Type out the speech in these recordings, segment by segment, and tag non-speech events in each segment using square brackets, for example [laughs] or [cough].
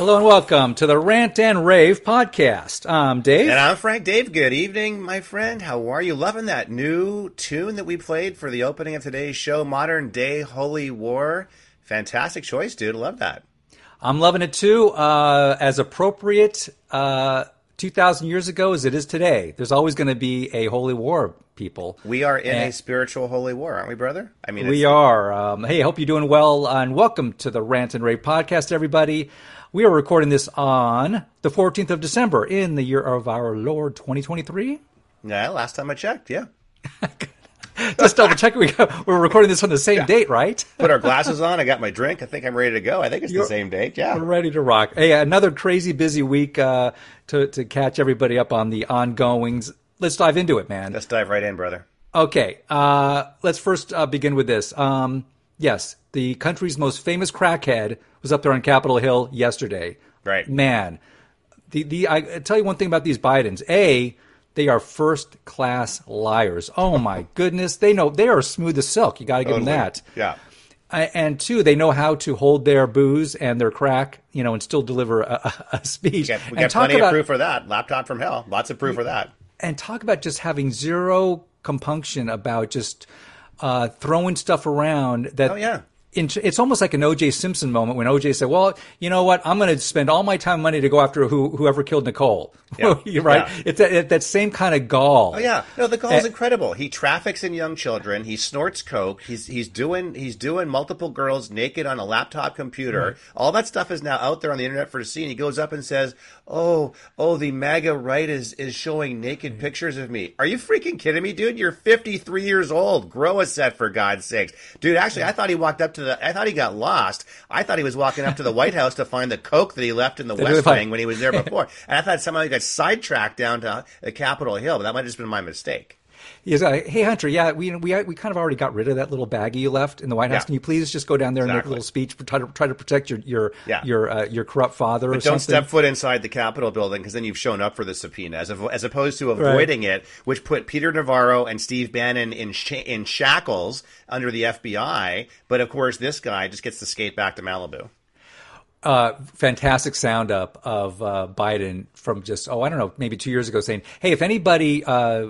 Hello and welcome to the Rant and Rave podcast. I'm Dave. And I'm Frank Dave. Good evening, my friend. How are you? Loving that new tune that we played for the opening of today's show, Modern Day Holy War. Fantastic choice, dude. Love that. I'm loving it too. Uh, as appropriate uh, 2,000 years ago as it is today. There's always going to be a holy war, people. We are in and a spiritual holy war, aren't we, brother? I mean, we are. Um, hey, I hope you're doing well, and welcome to the Rant and Rave podcast, everybody. We are recording this on the 14th of December in the year of our Lord 2023. Yeah, last time I checked, yeah. [laughs] Just double check. We we're recording this on the same yeah. date, right? Put our glasses on. I got my drink. I think I'm ready to go. I think it's You're, the same date. Yeah, we're ready to rock. Hey, another crazy busy week uh, to to catch everybody up on the ongoings. Let's dive into it, man. Let's dive right in, brother. Okay, uh, let's first uh, begin with this. Um, yes, the country's most famous crackhead was up there on Capitol Hill yesterday. Right. Man, the the I tell you one thing about these Bidens. A, they are first class liars. Oh my [laughs] goodness, they know they are smooth as silk. You got to give totally. them that. Yeah. And two, they know how to hold their booze and their crack, you know, and still deliver a, a speech. We got, we got plenty about, of proof for that. Laptop from hell. Lots of proof for that. And talk about just having zero compunction about just uh, throwing stuff around that oh, yeah it's almost like an O.J. Simpson moment when O.J. said, "Well, you know what? I'm going to spend all my time and money to go after who, whoever killed Nicole." Yeah. [laughs] right? Yeah. It's that, that, same kind of gall. Oh yeah, no, the gall is incredible. He traffics in young children. He snorts coke. He's he's doing he's doing multiple girls naked on a laptop computer. Right. All that stuff is now out there on the internet for to see. And he goes up and says, "Oh, oh, the MAGA right is is showing naked mm-hmm. pictures of me." Are you freaking kidding me, dude? You're 53 years old. Grow a set for God's sakes, dude. Actually, I thought he walked up to the. I thought he got lost. I thought he was walking up to the [laughs] White House to find the coke that he left in the West Wing when he was there [laughs] before. And I thought somehow he got sidetracked down to uh, Capitol Hill, but that might have just been my mistake. He's like, hey Hunter, yeah, we we we kind of already got rid of that little baggie you left in the White House. Yeah. Can you please just go down there exactly. and make a little speech, try to try to protect your your yeah. your uh, your corrupt father? But don't something? step foot inside the Capitol building because then you've shown up for the subpoena, as as opposed to avoiding right. it, which put Peter Navarro and Steve Bannon in sh- in shackles under the FBI. But of course, this guy just gets to skate back to Malibu uh, fantastic sound up of uh, Biden from just oh I don't know maybe two years ago saying hey if anybody uh,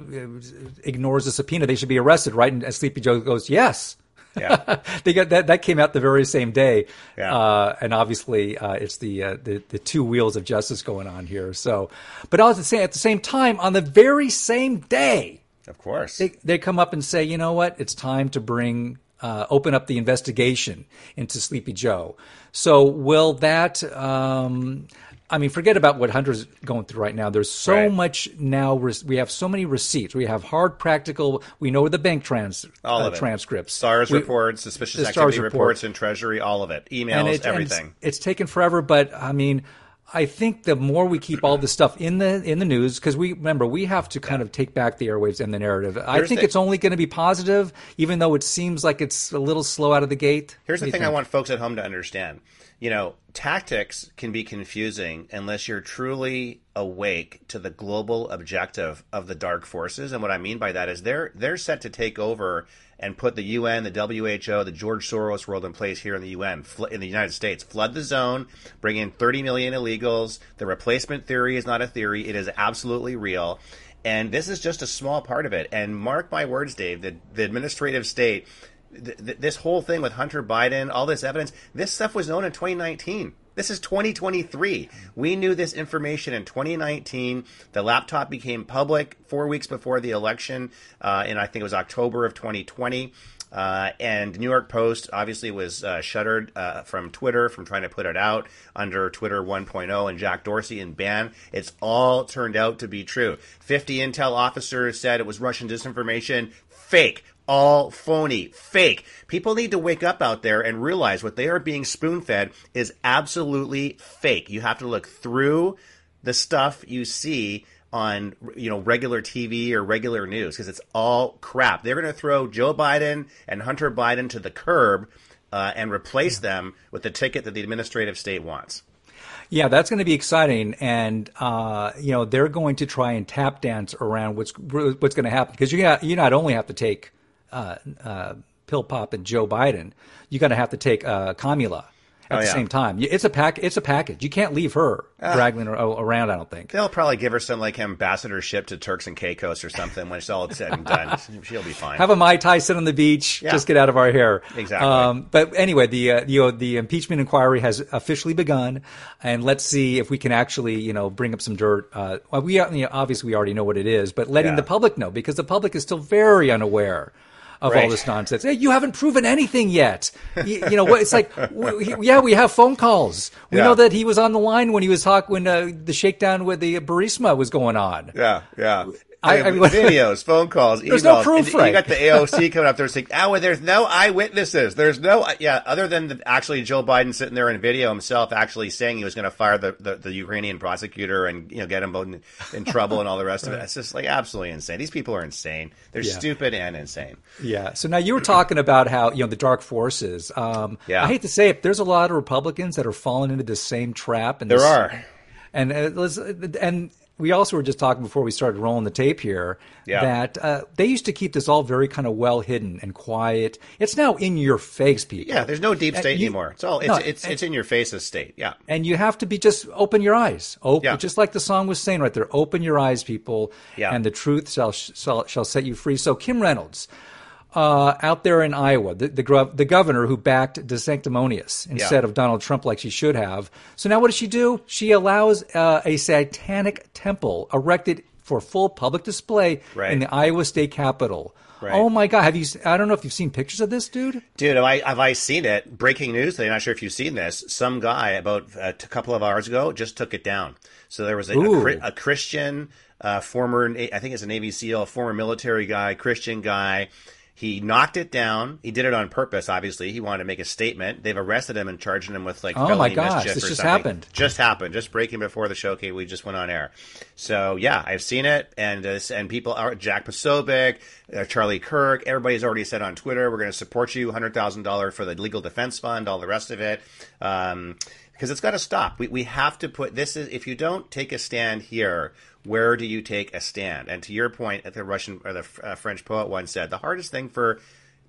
ignores a subpoena they should be arrested right? And Sleepy Joe goes yes. Yeah. [laughs] They got that that came out the very same day. Yeah. Uh, and obviously uh, it's the, uh, the the two wheels of justice going on here. So but at the same at the same time on the very same day of course. they they come up and say you know what? It's time to bring uh, open up the investigation into Sleepy Joe. So will that? Um, I mean, forget about what Hunter's going through right now. There's so right. much now. We have so many receipts. We have hard, practical. We know the bank trans all of uh, transcripts, SARS we, reports, suspicious activity reports, reports, and Treasury, all of it, emails, it, everything. It's, it's, taken forever, but I mean, I think the more we keep all this stuff in the in the news, because we remember we have to kind of take back the airwaves and the narrative. Here's I think the, it's only going to be positive, even though it seems like it's a little slow out of the gate. Here's the thing: think? I want folks at home to understand. You know, tactics can be confusing unless you're truly awake to the global objective of the dark forces. And what I mean by that is they're they're set to take over and put the UN, the WHO, the George Soros world in place here in the UN, in the United States. Flood the zone, bring in 30 million illegals. The replacement theory is not a theory; it is absolutely real. And this is just a small part of it. And mark my words, Dave, the, the administrative state this whole thing with Hunter Biden, all this evidence, this stuff was known in 2019. This is 2023. We knew this information in 2019. The laptop became public four weeks before the election, uh, and I think it was October of 2020. Uh, and New York Post obviously was uh, shuttered uh, from Twitter from trying to put it out under Twitter 1.0 and Jack Dorsey and ban. It's all turned out to be true. 50 intel officers said it was Russian disinformation. Fake all phony, fake. People need to wake up out there and realize what they are being spoon fed is absolutely fake. You have to look through the stuff you see on you know regular TV or regular news because it's all crap. They're going to throw Joe Biden and Hunter Biden to the curb uh, and replace them with the ticket that the administrative state wants. Yeah, that's going to be exciting, and uh, you know they're going to try and tap dance around what's what's going to happen because you got, you not only have to take uh, uh, Pill Pop and Joe Biden, you're going to have to take uh, Kamala. at Oh, the yeah. same time. It's a pack. It's a package. You can't leave her Ah. dragging her around. I don't think. They'll probably give her some like ambassadorship to Turks and Caicos or something when it's all said and done. [laughs] She'll be fine. Have a mai tai, sit on the beach, Yeah. just get out of our hair. Exactly. but anyway, the uh, you know, the impeachment inquiry has officially begun, and let's see if we can actually you know bring up some dirt. Uh, well, we you know, obviously we already know what it is, but letting Yeah. the public know because the public is still very unaware. Of all this nonsense, hey, you haven't proven anything yet. You, you know what? It's like, we, yeah, we have phone calls. We Yeah. know that he was on the line when he was talking when uh, the shakedown with the Burisma was going on. Yeah, yeah. I- I, mean- [laughs] videos, phone calls, emails. There's no proof, And You got the AOC coming up there saying, "Oh, well, there's no eyewitnesses. There's no, yeah, other than the, actually Joe Biden sitting there in video himself, actually saying he was going to fire the, the, the Ukrainian prosecutor and you know get him in, in trouble and all the rest of it. It's just like absolutely insane. These people are insane. They're Yeah. stupid and insane. Yeah. So now you were talking about how you know the dark forces. Um, Yeah. I hate to say it, there's a lot of Republicans that are falling into the same trap. And There this- are. and uh, and we also were just talking before we started rolling the tape here Yeah. that uh, they used to keep this all very kind of well hidden and quiet. It's now in your face, people. Yeah, there's no deep state you- anymore. It's all it's No, it's it's in your face's state. Yeah. and you have to be just open your eyes. Open, Yeah. just like the song was saying right there. Open your eyes, people, Yeah. and the truth shall shall, shall set you free. So Kim Reynolds, uh, out there in Iowa, the the, gov- the governor who backed DeSanctimonious instead Yeah. of Donald Trump like she should have. So now what does she do? She allows uh, a satanic temple erected for full public display Right. in the Iowa State Capitol. Right. Oh my God! Have you? I don't know if you've seen pictures of this, dude. Dude, have I have I seen it? Breaking news today. I'm not sure if you've seen this. Some guy about uh, a couple of hours ago just took it down. So there was a, a, a Christian, uh, former I think it's a Navy SEAL, former military guy, Christian guy. He knocked it down. He did it on purpose. Obviously, he wanted to make a statement. They've arrested him and charging him with like Oh, felony my gosh, mischief this or just something. happened. Just happened. Just breaking before the show. Okay, we just went on air. So yeah, I've seen it, and uh, and people are Jack Posobiec, uh, Charlie Kirk. Everybody's already said on Twitter, we're going to support you, hundred thousand dollars for the legal defense fund, all the rest of it. Um, because it's got to stop. We, we have to put this is if you don't take a stand here, where do you take a stand? And to your point, the Russian or the uh, French poet once said, the hardest thing for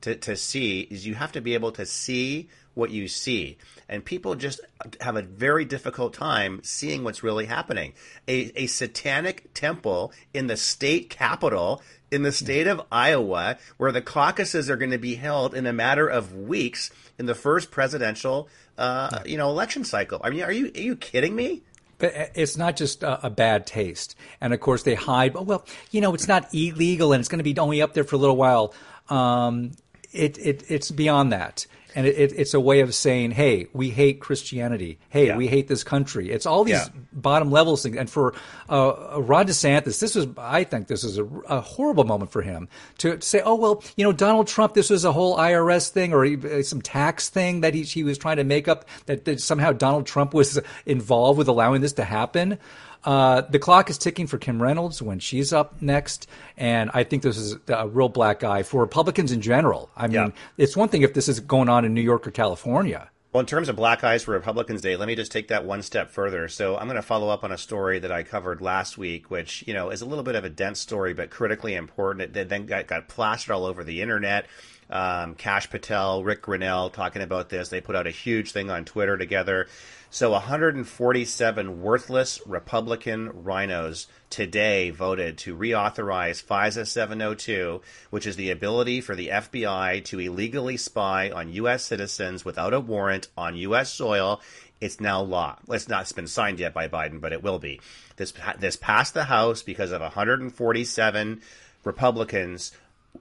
to, to see is you have to be able to see what you see. And people just have a very difficult time seeing what's really happening. A, a satanic temple in the state capital in the state of Iowa, where the caucuses are going to be held in a matter of weeks in the first presidential, uh, you know, election cycle. I mean, are you are you kidding me? But uh, it's not just a, a bad taste. And of course, they hide, oh, well, you know, it's not illegal and it's going to be only up there for a little while. Um, it, it, it's beyond that. And it, it, it's a way of saying, hey, we hate Christianity. Hey, Yeah. we hate this country. It's all these Yeah. bottom level things. And for uh, Ron DeSantis, this was, I think this is a, a horrible moment for him to, say, oh, well, you know, Donald Trump, this was a whole IRS thing or some tax thing that he, he was trying to make up, that, that somehow Donald Trump was involved with allowing this to happen. Uh, the clock is ticking for Kim Reynolds when she's up next, and I think this is a real black eye for Republicans in general. I mean, Yeah. it's one thing if this is going on in New York or California. Well, in terms of black eyes for Republicans Dave, let me just take that one step further. So I'm going to follow up on a story that I covered last week, which you know is a little bit of a dense story, but critically important. It then got, got plastered all over the internet. Um, Kash Patel, Rick Grinnell talking about this. They put out a huge thing on Twitter together. So 147 worthless Republican RINOs today voted to reauthorize FISA 702, which is the ability for the FBI to illegally spy on U.S. citizens without a warrant on U.S. soil. It's now law. It's not it's been signed yet by Biden, but it will be. This this passed the House because of 147 Republicans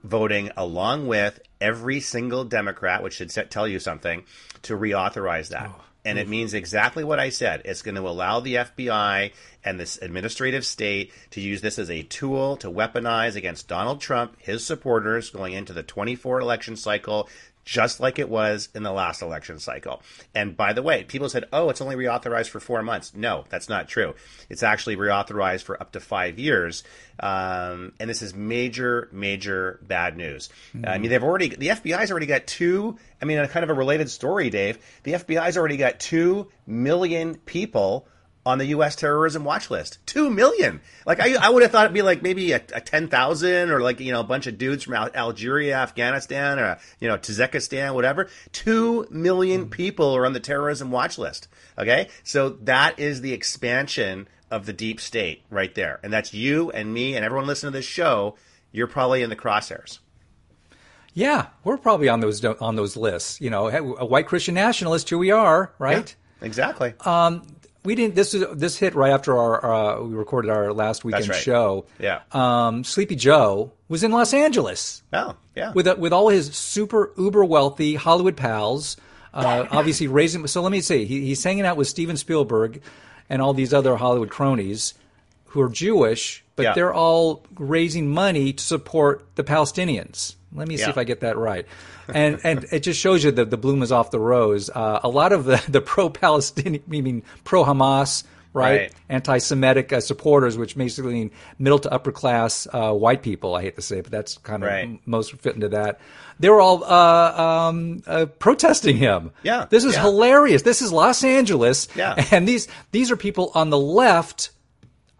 voting along with every single Democrat, which should tell you something, to reauthorize that. Oh. And it mm-hmm. means exactly what I said. It's going to allow the FBI and this administrative state to use this as a tool to weaponize against Donald Trump, his supporters going into the 24 election cycle, just like it was in the last election cycle. And by the way, people said, oh, it's only reauthorized for four months. No, that's not true. It's actually reauthorized for up to five years. Um, and this is major, major bad news. I mean, they've already, the FBI's already got two, I mean, a kind of a related story, Dave. The FBI's already got two million people on the U.S. terrorism watch list. Two million. Like I, I would have thought it'd be like maybe a, a ten thousand or like you know a bunch of dudes from Al- Algeria, Afghanistan, or you know Tajikistan, whatever. Two million people are on the terrorism watch list. Okay, so that is the expansion of the deep state right there, and that's you and me and everyone listening to this show. You're probably in the crosshairs. Yeah, we're probably on those on those lists. You know, a white Christian nationalist, here we are, right? Yeah, exactly. Um, we didn't. This is this hit right after our uh, we recorded our last weekend right. show. Yeah. Um, Sleepy Joe was in Los Angeles. Oh, yeah. With uh, with all his super uber wealthy Hollywood pals. Uh, [laughs] obviously raising. So let me see. He, he's hanging out with Steven Spielberg and all these other Hollywood cronies who are Jewish, but Yeah. they're all raising money to support the Palestinians. Let me see Yeah. if I get that right. And and [laughs] it just shows you that the bloom is off the rose. Uh, a lot of the, [laughs] the pro Palestinian, I mean pro Hamas, right, Right. anti-Semitic uh, supporters, which basically mean middle to upper class uh, white people. I hate to say, it, but that's kind of Right. m- most fit into that. They were all uh, um, uh, protesting him. Yeah, this is yeah. hilarious. This is Los Angeles. Yeah. [laughs] and these these are people on the left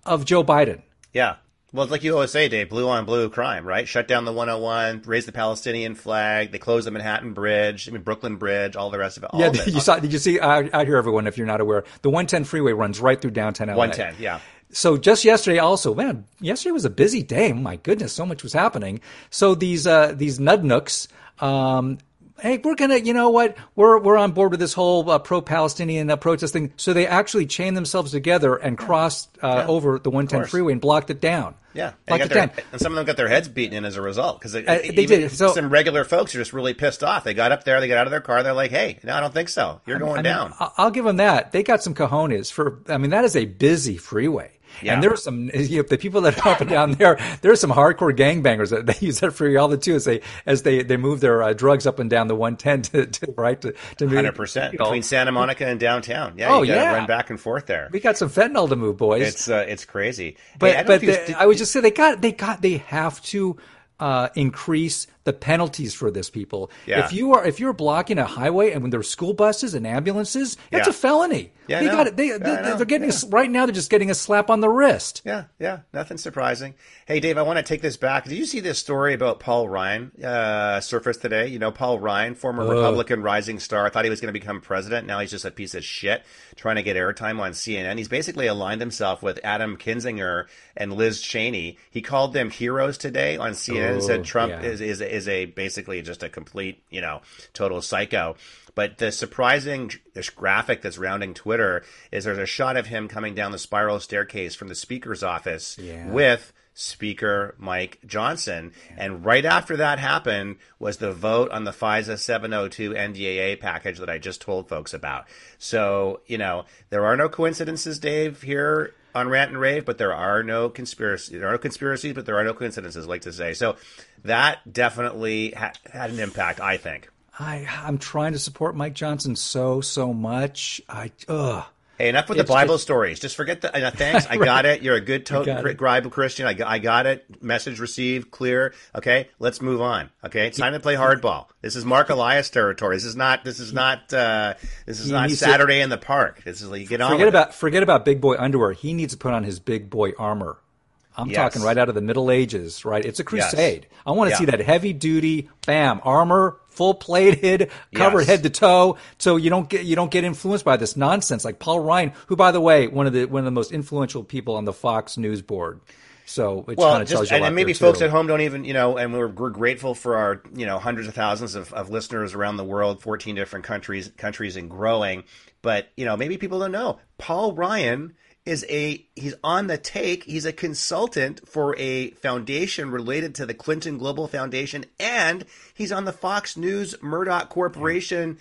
of Joe Biden. Yeah. Well, it's like you always say, Dave, blue on blue crime, right? Shut down the 101, raise the Palestinian flag, they close the Manhattan Bridge, I mean, Brooklyn Bridge, all the rest of it. All Yeah, of it. [laughs] you saw. Did you see out, out here, everyone? If you're not aware, the 110 freeway runs right through downtown LA. 110, yeah. So just yesterday, also, man, yesterday was a busy day. My goodness, so much was happening. So these uh, these nudnooks, um, hey, we're gonna, you know what? We're we're on board with this whole uh, pro-Palestinian uh, protest thing. So they actually chained themselves together and crossed uh, over the 110 freeway and blocked it down. Yeah, and, blocked it their, down. and some of them got their heads beaten in as a result because Uh, they did. So- some regular folks are just really pissed off. They got up there, they got out of their car, they're like, "Hey, no, I don't think so. You're going I mean, down." I- I'll give them that. They got some cojones for. I mean, that is a busy freeway. Yeah. And are some, [laughs] you know, the people that are up and down there, There are some hardcore gangbangers that [laughs] they use that freeway all the too as they, as they, they move their uh, drugs up and down the 110 to, [laughs] to right, to, to move. Hundred percent between Santa Monica and downtown. Yeah, Oh, you gotta yeah. run back and forth there. We got some fentanyl to move, boys. It's uh, it's crazy. but Hey, I but the- did- I would just say they got they got they have to uh, increase the penalties for this people. Yeah. If you are if you're blocking a highway and when there's school buses and ambulances, it's Yeah. a felony. Yeah, they got it. They, yeah, they they're getting Yeah. s right now. They're just getting a slap on the wrist. Yeah, yeah, nothing surprising. Hey, Dave, I want to take this back. Did you see this story about Paul Ryan uh, surfaced today? You know, Paul Ryan, former Republican rising star, I thought he was going to become president. Now he's just a piece of shit trying to get airtime on CNN. He's basically aligned himself with Adam Kinzinger and Liz Cheney. He called them heroes today on CNN and said Oh, Trump is, is, is a basically just a complete, you know, total psycho. But the surprising this graphic that's rounding Twitter is there's a shot of him coming down the spiral staircase from the speaker's office Yeah. with Speaker Mike Johnson. And right after that happened was the vote on the FISA 702 NDAA package that I just told folks about. So, you know, there are no coincidences, Dave, here on Rant and Rave, but there are no conspiracy. There are no conspiracies, but there are no coincidences, like to say. So that definitely ha- had an impact, I think. I I'm trying to support Mike Johnson so so much. I ugh. Hey, enough with the Bible just- stories. Just forget the. Uh, thanks, I got it. You're a good [laughs] to-. Bible Christian. I got, I got it. Message received, clear. Okay, let's move on. Okay, it's time to play hardball. This is Marc Elias territory. This is not. This is not. Uh, this is He not needs to- Saturday in the park. This is like get on. Forget with it. about forget about big boy underwear. He needs to put on his big boy armor. I'm Yes. talking right out of the Middle Ages, right? It's a crusade. I want to Yeah. see that heavy duty, bam, armor, full plated, covered Yes. head to toe, so you don't get you don't get influenced by this nonsense. Like Paul Ryan, who, by the way, one of the one of the most influential people on the Fox News board. So it Well, kind of tells just you a and, lot and maybe folks too. at home don't even you know, and we're we're grateful for our you know hundreds of thousands of, of listeners around the world, fourteen different countries countries and growing. But you know, maybe people don't know Paul Ryan is a he's on the take. He's a consultant for a foundation related to the Clinton Global Foundation, and he's on the Fox News Murdoch Corporation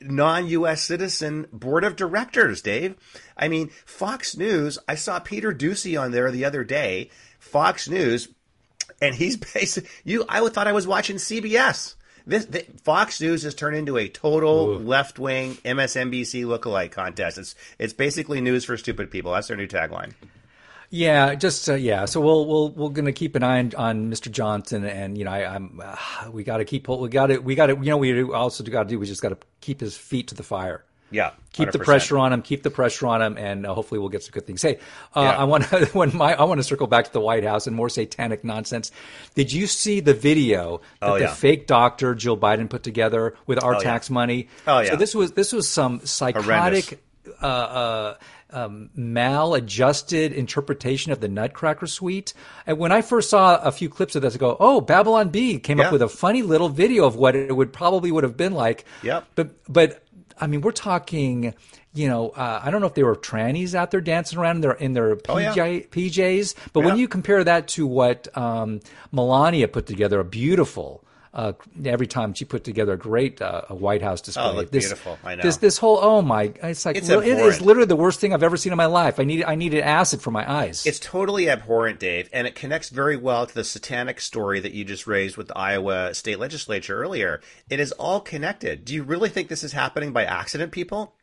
non-U.S. citizen board of directors, Dave. I mean, Fox News. I saw Peter Doocy on there the other day. Fox News, and he's [laughs] basically you. I thought I was watching CBS. This the, Fox News has turned into a total left-wing MSNBC lookalike contest. It's it's basically news for stupid people. That's their new tagline. Yeah, just uh, yeah. So we'll we'll we're gonna keep an eye on, on Mr. Johnson, and you know, I, I'm uh, we got to keep we got to we got to you know we also got to do we just got to keep his feet to the fire. Yeah, keep the pressure on him. Keep the pressure on him, and uh, hopefully we'll get some good things. Hey, uh, Yeah. I want to [laughs] when my I want to circle back to the White House and more satanic nonsense. Did you see the video that Oh, the fake doctor Jill Biden put together with our Oh, yeah. tax money? Oh, yeah. So this was this was some psychotic. Uh, uh, um, maladjusted interpretation of the Nutcracker Suite. And when I first saw a few clips of this, I go, "Oh, Babylon Bee came Yeah. up with a funny little video of what it would probably would have been like." Yep. But but I mean, we're talking. You know, uh, I don't know if they were trannies out there dancing around in their in their Oh, yeah. PJs, but when you compare that to what um, Melania put together, a beautiful. Uh, every time she put together a great uh, a White House display. Oh, this, beautiful. I know. This this whole oh my, it's like It's li- it is literally the worst thing I've ever seen in my life. I need I needed acid for my eyes. It's totally abhorrent, Dave, and it connects very well to the satanic story that you just raised with the Iowa state legislature earlier. It is all connected. Do you really think this is happening by accident, people?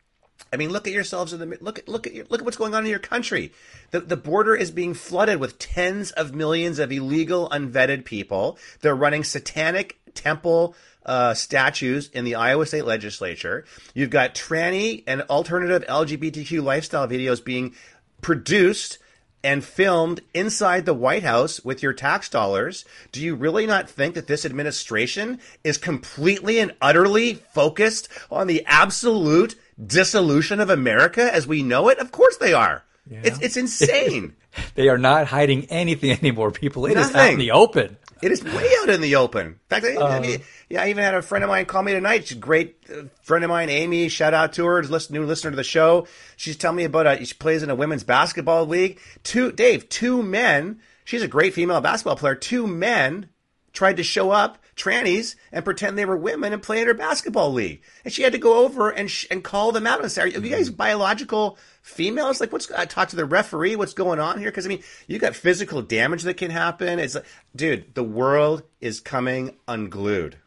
I mean, look at yourselves in the look at look at your, look at what's going on in your country. The the border is being flooded with tens of millions of illegal, unvetted people. They're running satanic temple uh, statues in the Iowa state legislature. You've got tranny and alternative LGBTQ lifestyle videos being produced and filmed inside the White House with your tax dollars, do you really not think that this administration is completely and utterly focused on the absolute dissolution of America as we know it? Of course they are. It's, it's insane. [laughs] they are not hiding anything [laughs] anymore, people. It is out in the open. It is way out in the open. In fact, I, I mean, yeah, I even had a friend of mine call me tonight. She's a great uh, friend of mine, Amy. Shout out to her, listen, new listener to the show. She's telling me about a, she plays in a women's basketball league. Two, Dave, two men. She's a great female basketball player. Two men tried to show up, trannies, and pretend they were women and play in her basketball league. And she had to go over and sh- and call them out and say, "Are you guys biological females? Like, what's I talk to the referee? What's going on here? Because I mean, you got physical damage that can happen. It's like, dude, the world is coming unglued.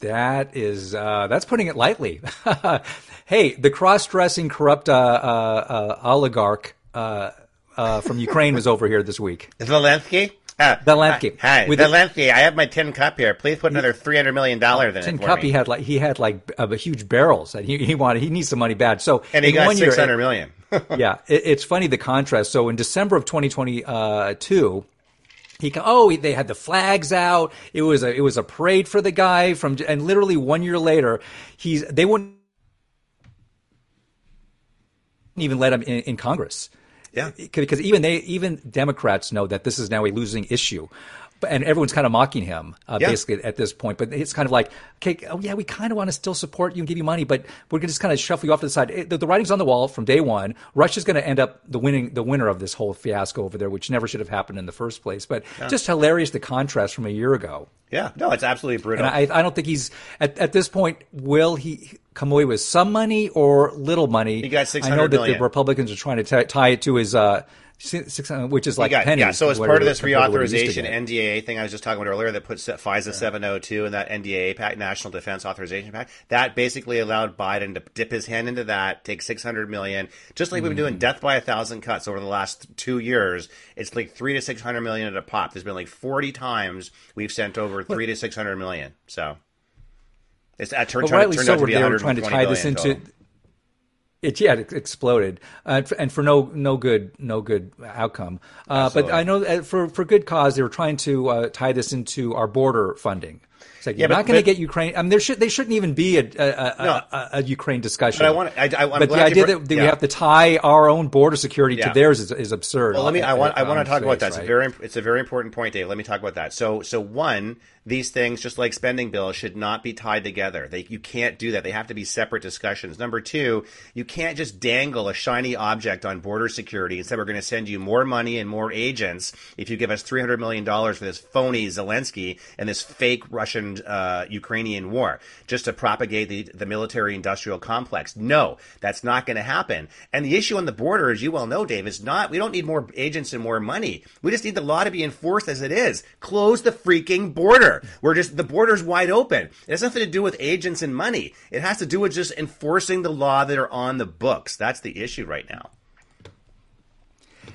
That is uh, that's putting it lightly. [laughs] hey, the cross-dressing corrupt uh, uh, uh, oligarch uh, uh, from Ukraine was over here this week. Zelensky. Uh, Zelensky. Hi, With Zelensky. I have my tin cup here. Please put another three hundred million dollars in Tin it for cup, me. he had like he had like uh, huge barrels, and he, he wanted he needs some money bad. So and he got six hundred million. [laughs] yeah, it, it's funny the contrast. So in December of 2022, he co- oh they had the flags out. It was a it was a parade for the guy from and literally one year later, he's they wouldn't even let him in, in Congress. Yeah. because even they even Democrats know that this is now a losing issue. But- And everyone's kind of mocking him, uh, Yeah. basically at this point. But it's kind of like, okay, oh yeah, we kind of want to still support you and give you money, but we're going to just kind of shuffle you off to the side. It- the, the writing's on the wall from day one. Russia's going to end up the winning, the winner of this whole fiasco over there, which never should have happened in the first place. But just hilarious the contrast from a year ago. yeah, no, it's absolutely brutal. And I, I don't think he's at, at this point. Will he come away with some money or little money? He got I know that million. the Republicans are trying to tie tie it to his uh, which is like got- pennies. yeah, so as part of this compared to what it used to reauthorization be. NDAA thing I was just talking about earlier that puts FISA 702 and that NDAA pact, National Defense Authorization Pact, that basically allowed Biden to dip his hand into that, take 600 million, just like we've been doing death by a thousand cuts over the last two years. It's like three to 600 million at a pop. There's been like 40 times we've sent over three to 600 million. So it's turned, But turned, rightly so, out to be they were trying to tie this into. total. It yeah, it exploded, uh, and for- no no good no good outcome. Uh, but I know that for for good cause, they were trying to uh, tie this into our border funding. It's like Yeah, you're but- not going to get Ukraine. I mean, there should they shouldn't even be a a, a, No. a, a Ukraine discussion. But I want- I- I- I'm but the idea that, that yeah. we have to tie our own border security Yeah. to theirs is, is absurd. Well, let me. I want. I want to talk about face, that. It's a very. It's a very important point, Dave. Let me talk about that. So, so one, these things, just like spending bills, should not be tied together. They, you can't do that. They have to be separate discussions. Number two, you can't just dangle a shiny object on border security and say we're going to send you more money and more agents if you give us three hundred million dollars for this phony Zelensky and this fake Russian uh, Ukrainian war just to propagate the the military industrial complex. No, that's not going to happen. And the issue on the border, as you well know, Dave, is not we don't need more agents and more money. We just need the law to be enforced as it is. Close the freaking border. We're just the border's wide open. It has nothing to do with agents and money. It has to do with just enforcing the law that are on the books. That's the issue right now.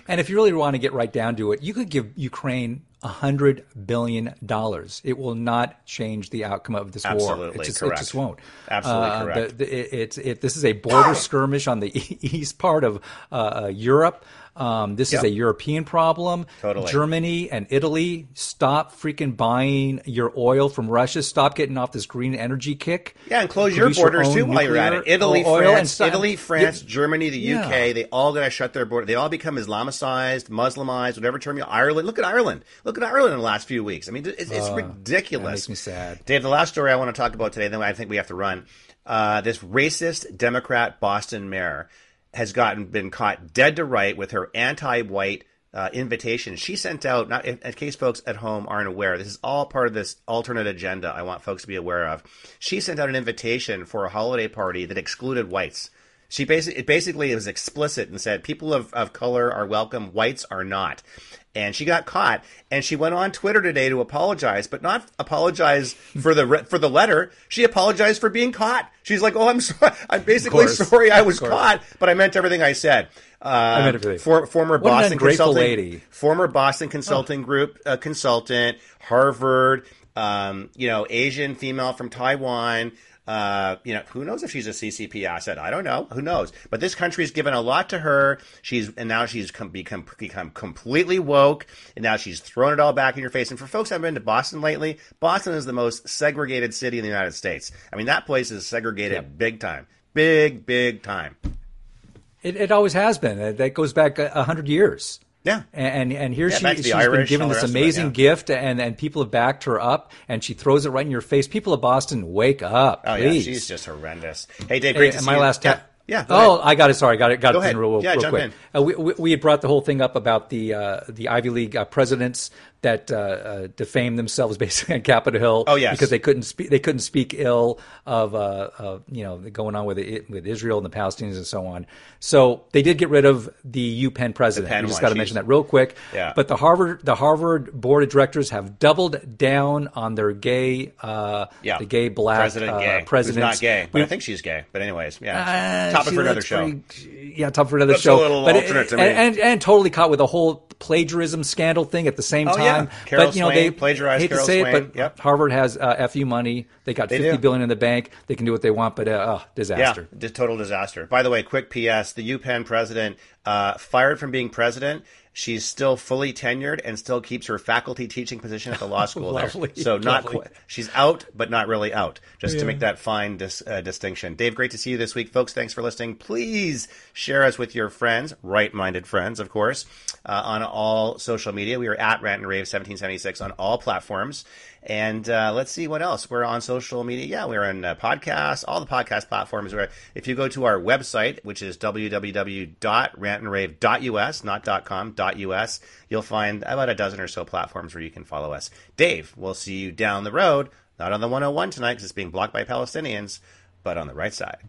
And if you really want to get right down to it, you could give Ukraine hundred billion dollars. It will not change the outcome of this Absolutely war. It just, correct. It just won't. Absolutely Uh, correct. the- the- it, it's it, this is a border skirmish on the [laughs] east part of uh, uh, Europe. Um, this is a European problem. Totally. Germany and Italy, stop freaking buying your oil from Russia. Stop getting off this green energy kick. Yeah, and close your borders own too while you're at it. Italy, France, Italy, France, Germany, the Yeah. UK, they all got to shut their border. They all become Islamicized, Muslimized, whatever term you. Ireland, look at Ireland. Look at Ireland in the last few weeks. I mean, it's, it's ridiculous. that makes me sad. Dave, the last story I want to talk about today, then I think we have to run. Uh, this racist Democrat Boston mayor has gotten been caught dead to right with her anti-white uh, invitation. She sent out, not in, in case folks at home aren't aware, this is all part of this alternate agenda. I want folks to be aware of. She sent out an invitation for a holiday party that excluded whites. She basically, it basically was explicit and said people of, of color are welcome, whites are not. And she got caught, and she went on Twitter today to apologize, but not apologize for the re- for the letter. She apologized for being caught. She's like, "Oh, I'm sorry. [laughs] I'm basically sorry I was caught, but I meant everything I said." Uh, meant everything. For, former What Boston consulting lady. former Boston Consulting Group uh, consultant, Harvard, um, you know, Asian female from Taiwan. Uh, you know, who knows if she's a CCP asset? I don't know. Who knows? But this country's given a lot to her. She's and now she's come, become become completely woke, and now she's thrown it all back in your face. And for folks that have been to Boston lately, Boston is the most segregated city in the United States. I mean, that place is segregated big time, big big time. It, it always has been. That goes back a hundred years. Yeah. And and here Yeah, she back to the she's Irish, been given this of it, amazing yeah. gift, and and people have backed her up, and she throws it right in your face. People of Boston, wake up, Oh please. yeah, she's just horrendous. Hey, Dave, great Hey, to my you. last yeah. ta- Yeah. go Oh, ahead. I got it. Sorry, got it. Got Go it ahead. real, Yeah, real jump quick. in. Uh, we, we we had brought the whole thing up about the uh, the Ivy League uh, presidents that uh, uh, defamed themselves [laughs] basically on Capitol Hill. Oh, yes. because they couldn't speak they couldn't speak ill of uh, of you know going on with it, with Israel and the Palestinians and so on. So they did get rid of the UPenn president. We just got to mention that real quick. Yeah. But the Harvard the Harvard board of directors have doubled down on their gay uh, Yeah. the gay black President uh, gay. Who's presidents. not gay, but We- I think she's gay. But anyways, yeah. uh, Topic for another show. pretty- yeah, topic for another a show. little but alternate to me. And, and and totally caught with a whole plagiarism scandal thing at the same Oh, yeah. Time. Carol but you know Swain they plagiarized hate Carol to say Swain. it, but Yep. Harvard has uh, fu money. They got They fifty do. billion in the bank. They can do what they want, but uh, oh, disaster. Yeah, total disaster. By the way, quick PS: the UPenn president uh, fired from being president. She's still fully tenured and still keeps her faculty teaching position at the law [laughs] school there. Lovely, So not lovely. She's out, but not really out. Just to make that fine dis- uh, distinction. Dave, great to see you this week, folks. Thanks for listening. Please share us with your friends, right-minded friends, of course, uh, on all social media. We are at Rant and Rave 1776 on all platforms. And uh, let's see what else. We're on social media. Yeah, we're on uh, podcasts, all the podcast platforms. Where if you go to our website, which is www.rantandrave.us, not .com, .us, you'll find about a dozen or so platforms where you can follow us. Dave, we'll see you down the road, not on the 101 tonight because it's being blocked by Palestinians, but on the right side.